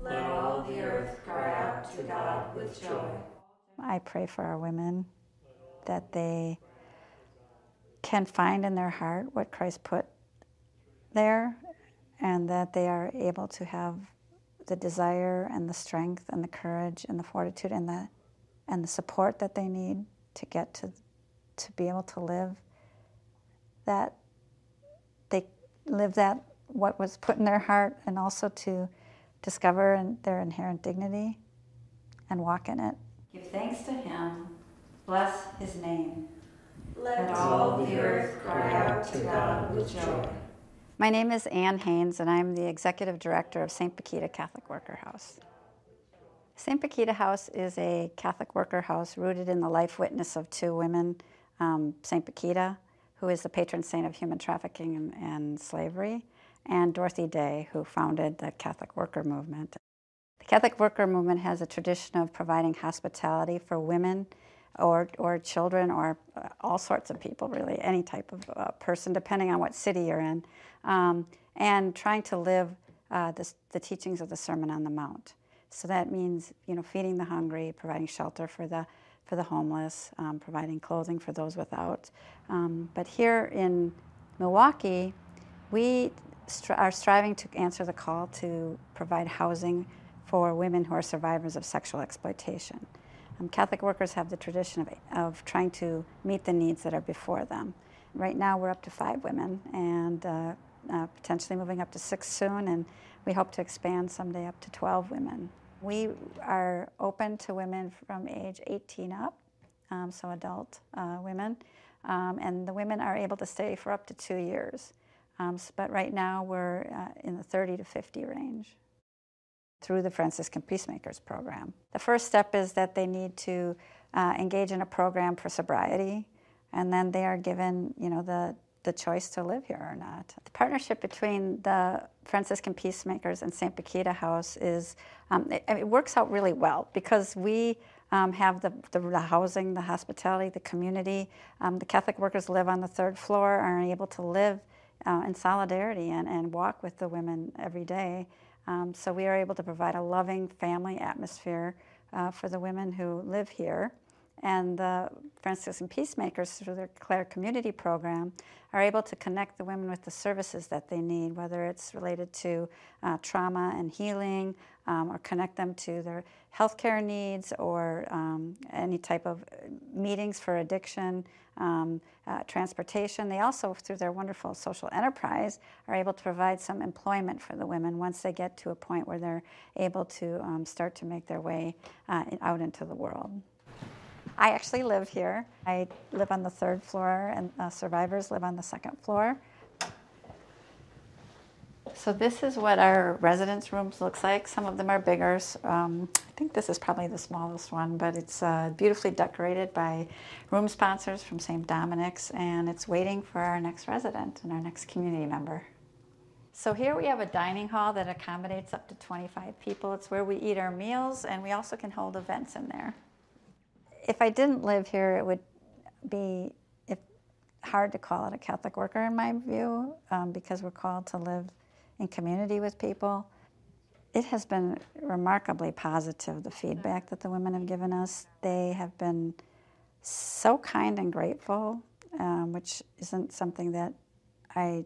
Let all the earth cry out to God with joy. I pray for our women that they can find in their heart what Christ put there and that they are able to have the desire and the strength and the courage and the fortitude and the and the support that they need to get to to be able to live that live that what was put in their heart and also to discover their inherent dignity and walk in it. Give thanks to him, bless his name. Let all the earth cry out to God with joy. My name is Ann Haynes, and I'm the Executive Director of St. Bakhita Catholic Worker House. St. Bakhita House is a Catholic worker house rooted in the life witness of two women, um, St. Bakhita, who is the patron saint of human trafficking and, and slavery, and Dorothy Day, who founded the Catholic worker movement. The Catholic worker movement has a tradition of providing hospitality for women or, or children or uh, all sorts of people, really, any type of uh, person, depending on what city you're in, um, and trying to live uh, this, the teachings of the Sermon on the Mount. So that means, you know, feeding the hungry, providing shelter for the, for the homeless, um, providing clothing for those without. Um, but here in Milwaukee, we stri- are striving to answer the call to provide housing for women who are survivors of sexual exploitation. Um, Catholic workers have the tradition of, of trying to meet the needs that are before them. Right now, we're up to five women and uh, uh, potentially moving up to six soon, and we hope to expand someday up to 12 women. We are open to women from age 18 up, um, so adult uh, women, um, and the women are able to stay for up to two years. Um, but right now, we're uh, in the 30 to 50 range through the Franciscan Peacemakers program. The first step is that they need to uh, engage in a program for sobriety, and then they are given, you know, the the choice to live here or not. The partnership between the Franciscan Peacemakers and St. Bakhita House is, um, it, it, works out really well because we um, have the, the, the, housing, the hospitality, the community. Um, the Catholic workers live on the third floor, are able to live uh, in solidarity and, and walk with the women every day. Um, so we are able to provide a loving family atmosphere uh, for the women who live here. And the Franciscan Peacemakers, through their Clare Community Program, are able to connect the women with the services that they need, whether it's related to uh, trauma and healing, um, or connect them to their healthcare needs or um, any type of meetings for addiction, um, uh, transportation. They also, through their wonderful social enterprise, are able to provide some employment for the women once they get to a point where they're able to um, start to make their way uh, out into the world. I actually live here. I live on the third floor, and uh, survivors live on the second floor. So this is what our residence rooms looks like. Some of them are bigger. Um, I think this is probably the smallest one, but it's uh, beautifully decorated by room sponsors from St. Dominic's, and it's waiting for our next resident and our next community member. So here we have a dining hall that accommodates up to 25 people. It's where we eat our meals, and we also can hold events in there. If I didn't live here, it would be if, hard to call it a Catholic worker in my view, um, because we're called to live in community with people. It has been remarkably positive, the feedback that the women have given us. They have been so kind and grateful, um, which isn't something that I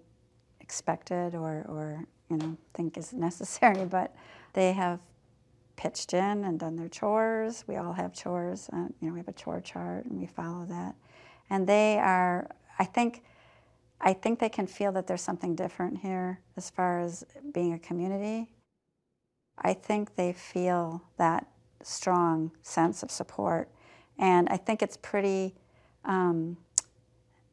expected or, or you know think is necessary, but they have pitched in and done their chores. We all have chores. Uh, you know, we have a chore chart and we follow that. And they are, I think, I think they can feel that there's something different here as far as being a community. I think they feel that strong sense of support. And I think it's pretty um,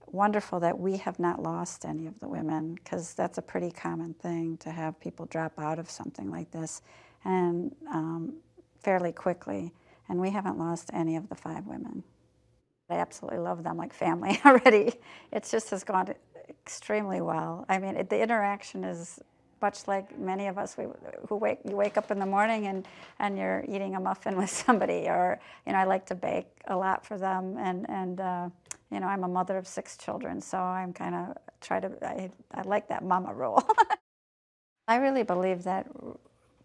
wonderful that we have not lost any of the women, because that's a pretty common thing to have people drop out of something like this and um, fairly quickly. And we haven't lost any of the five women. I absolutely love them like family already. It just has gone extremely well. I mean, it, the interaction is much like many of us we, who wake you wake up in the morning and and you're eating a muffin with somebody or you know I like to bake a lot for them and and uh, you know, I'm a mother of six children, so I'm kind of try to, I, I like that mama role. I really believe that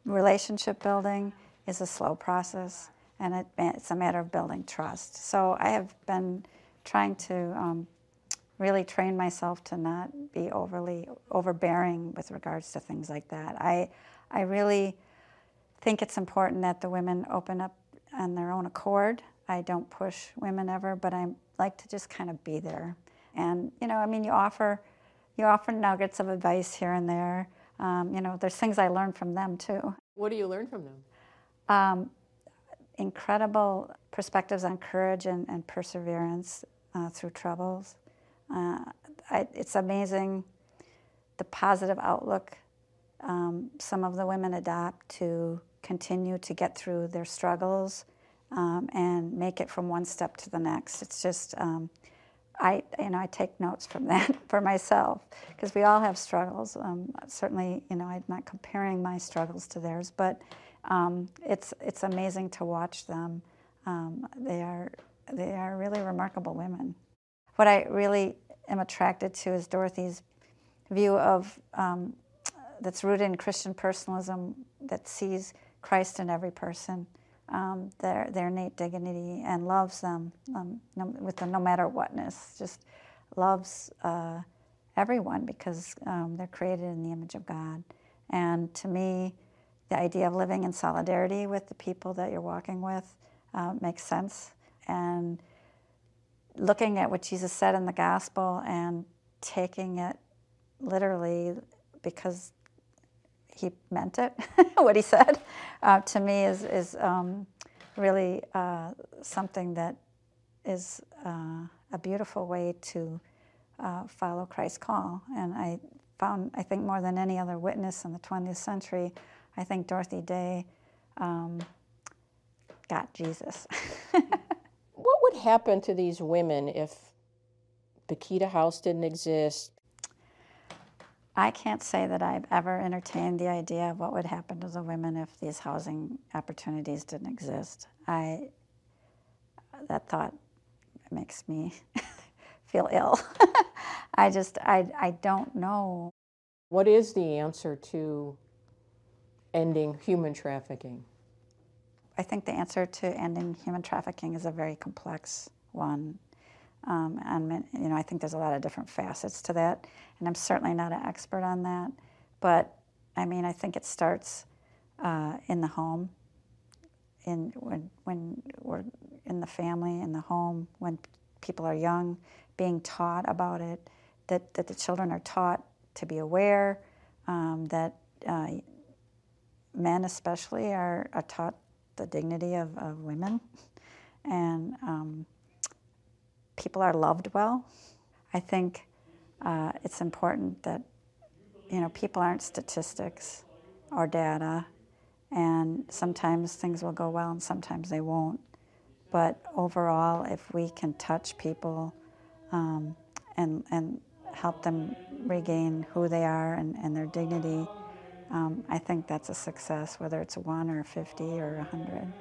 relationship building is a slow process and it, it's a matter of building trust. So I have been trying to um, really train myself to not be overly overbearing with regards to things like that. I, I really think it's important that the women open up on their own accord. I don't push women ever, but I like to just kind of be there. And you know, I mean, you offer, you offer nuggets of advice here and there. Um, you know, there's things I learn from them too. What do you learn from them? Um, incredible perspectives on courage and, and perseverance uh, through troubles. Uh, I, it's amazing the positive outlook um, some of the women adopt to continue to get through their struggles um, and make it from one step to the next. It's just, um, I, you know, I take notes from that for myself because we all have struggles. Um, certainly, you know, I'm not comparing my struggles to theirs, but um, it's it's amazing to watch them. Um, they are they are really remarkable women. What I really am attracted to is Dorothy's view of um, that's rooted in Christian personalism that sees Christ in every person, um, their, their innate dignity, and loves them um, no, with the no matter whatness, just loves uh, everyone because um, they're created in the image of God. And to me, the idea of living in solidarity with the people that you're walking with uh, makes sense. And looking at what Jesus said in the gospel and taking it literally because he meant it, what he said, uh, to me is, is um, really uh, something that is uh, a beautiful way to uh, follow Christ's call. And I found, I think, more than any other witness in the 20th century, I think Dorothy Day um, got Jesus. what would happen to these women if Bakhita House didn't exist, I can't say that I've ever entertained the idea of what would happen to the women if these housing opportunities didn't exist. I that thought makes me feel ill. I just I I don't know. What is the answer to ending human trafficking? I think the answer to ending human trafficking is a very complex one. Um, and you know, I think there's a lot of different facets to that, and I'm certainly not an expert on that. But I mean, I think it starts uh, in the home, in when when we're in the family, in the home, when people are young, being taught about it, that that the children are taught to be aware, um, that uh, men especially are, are taught the dignity of, of women, and um, people are loved well. I think uh, it's important that you know people aren't statistics or data, and sometimes things will go well and sometimes they won't. But overall, if we can touch people um, and and help them regain who they are and, and their dignity, um, I think that's a success, whether it's one or 50 or 100.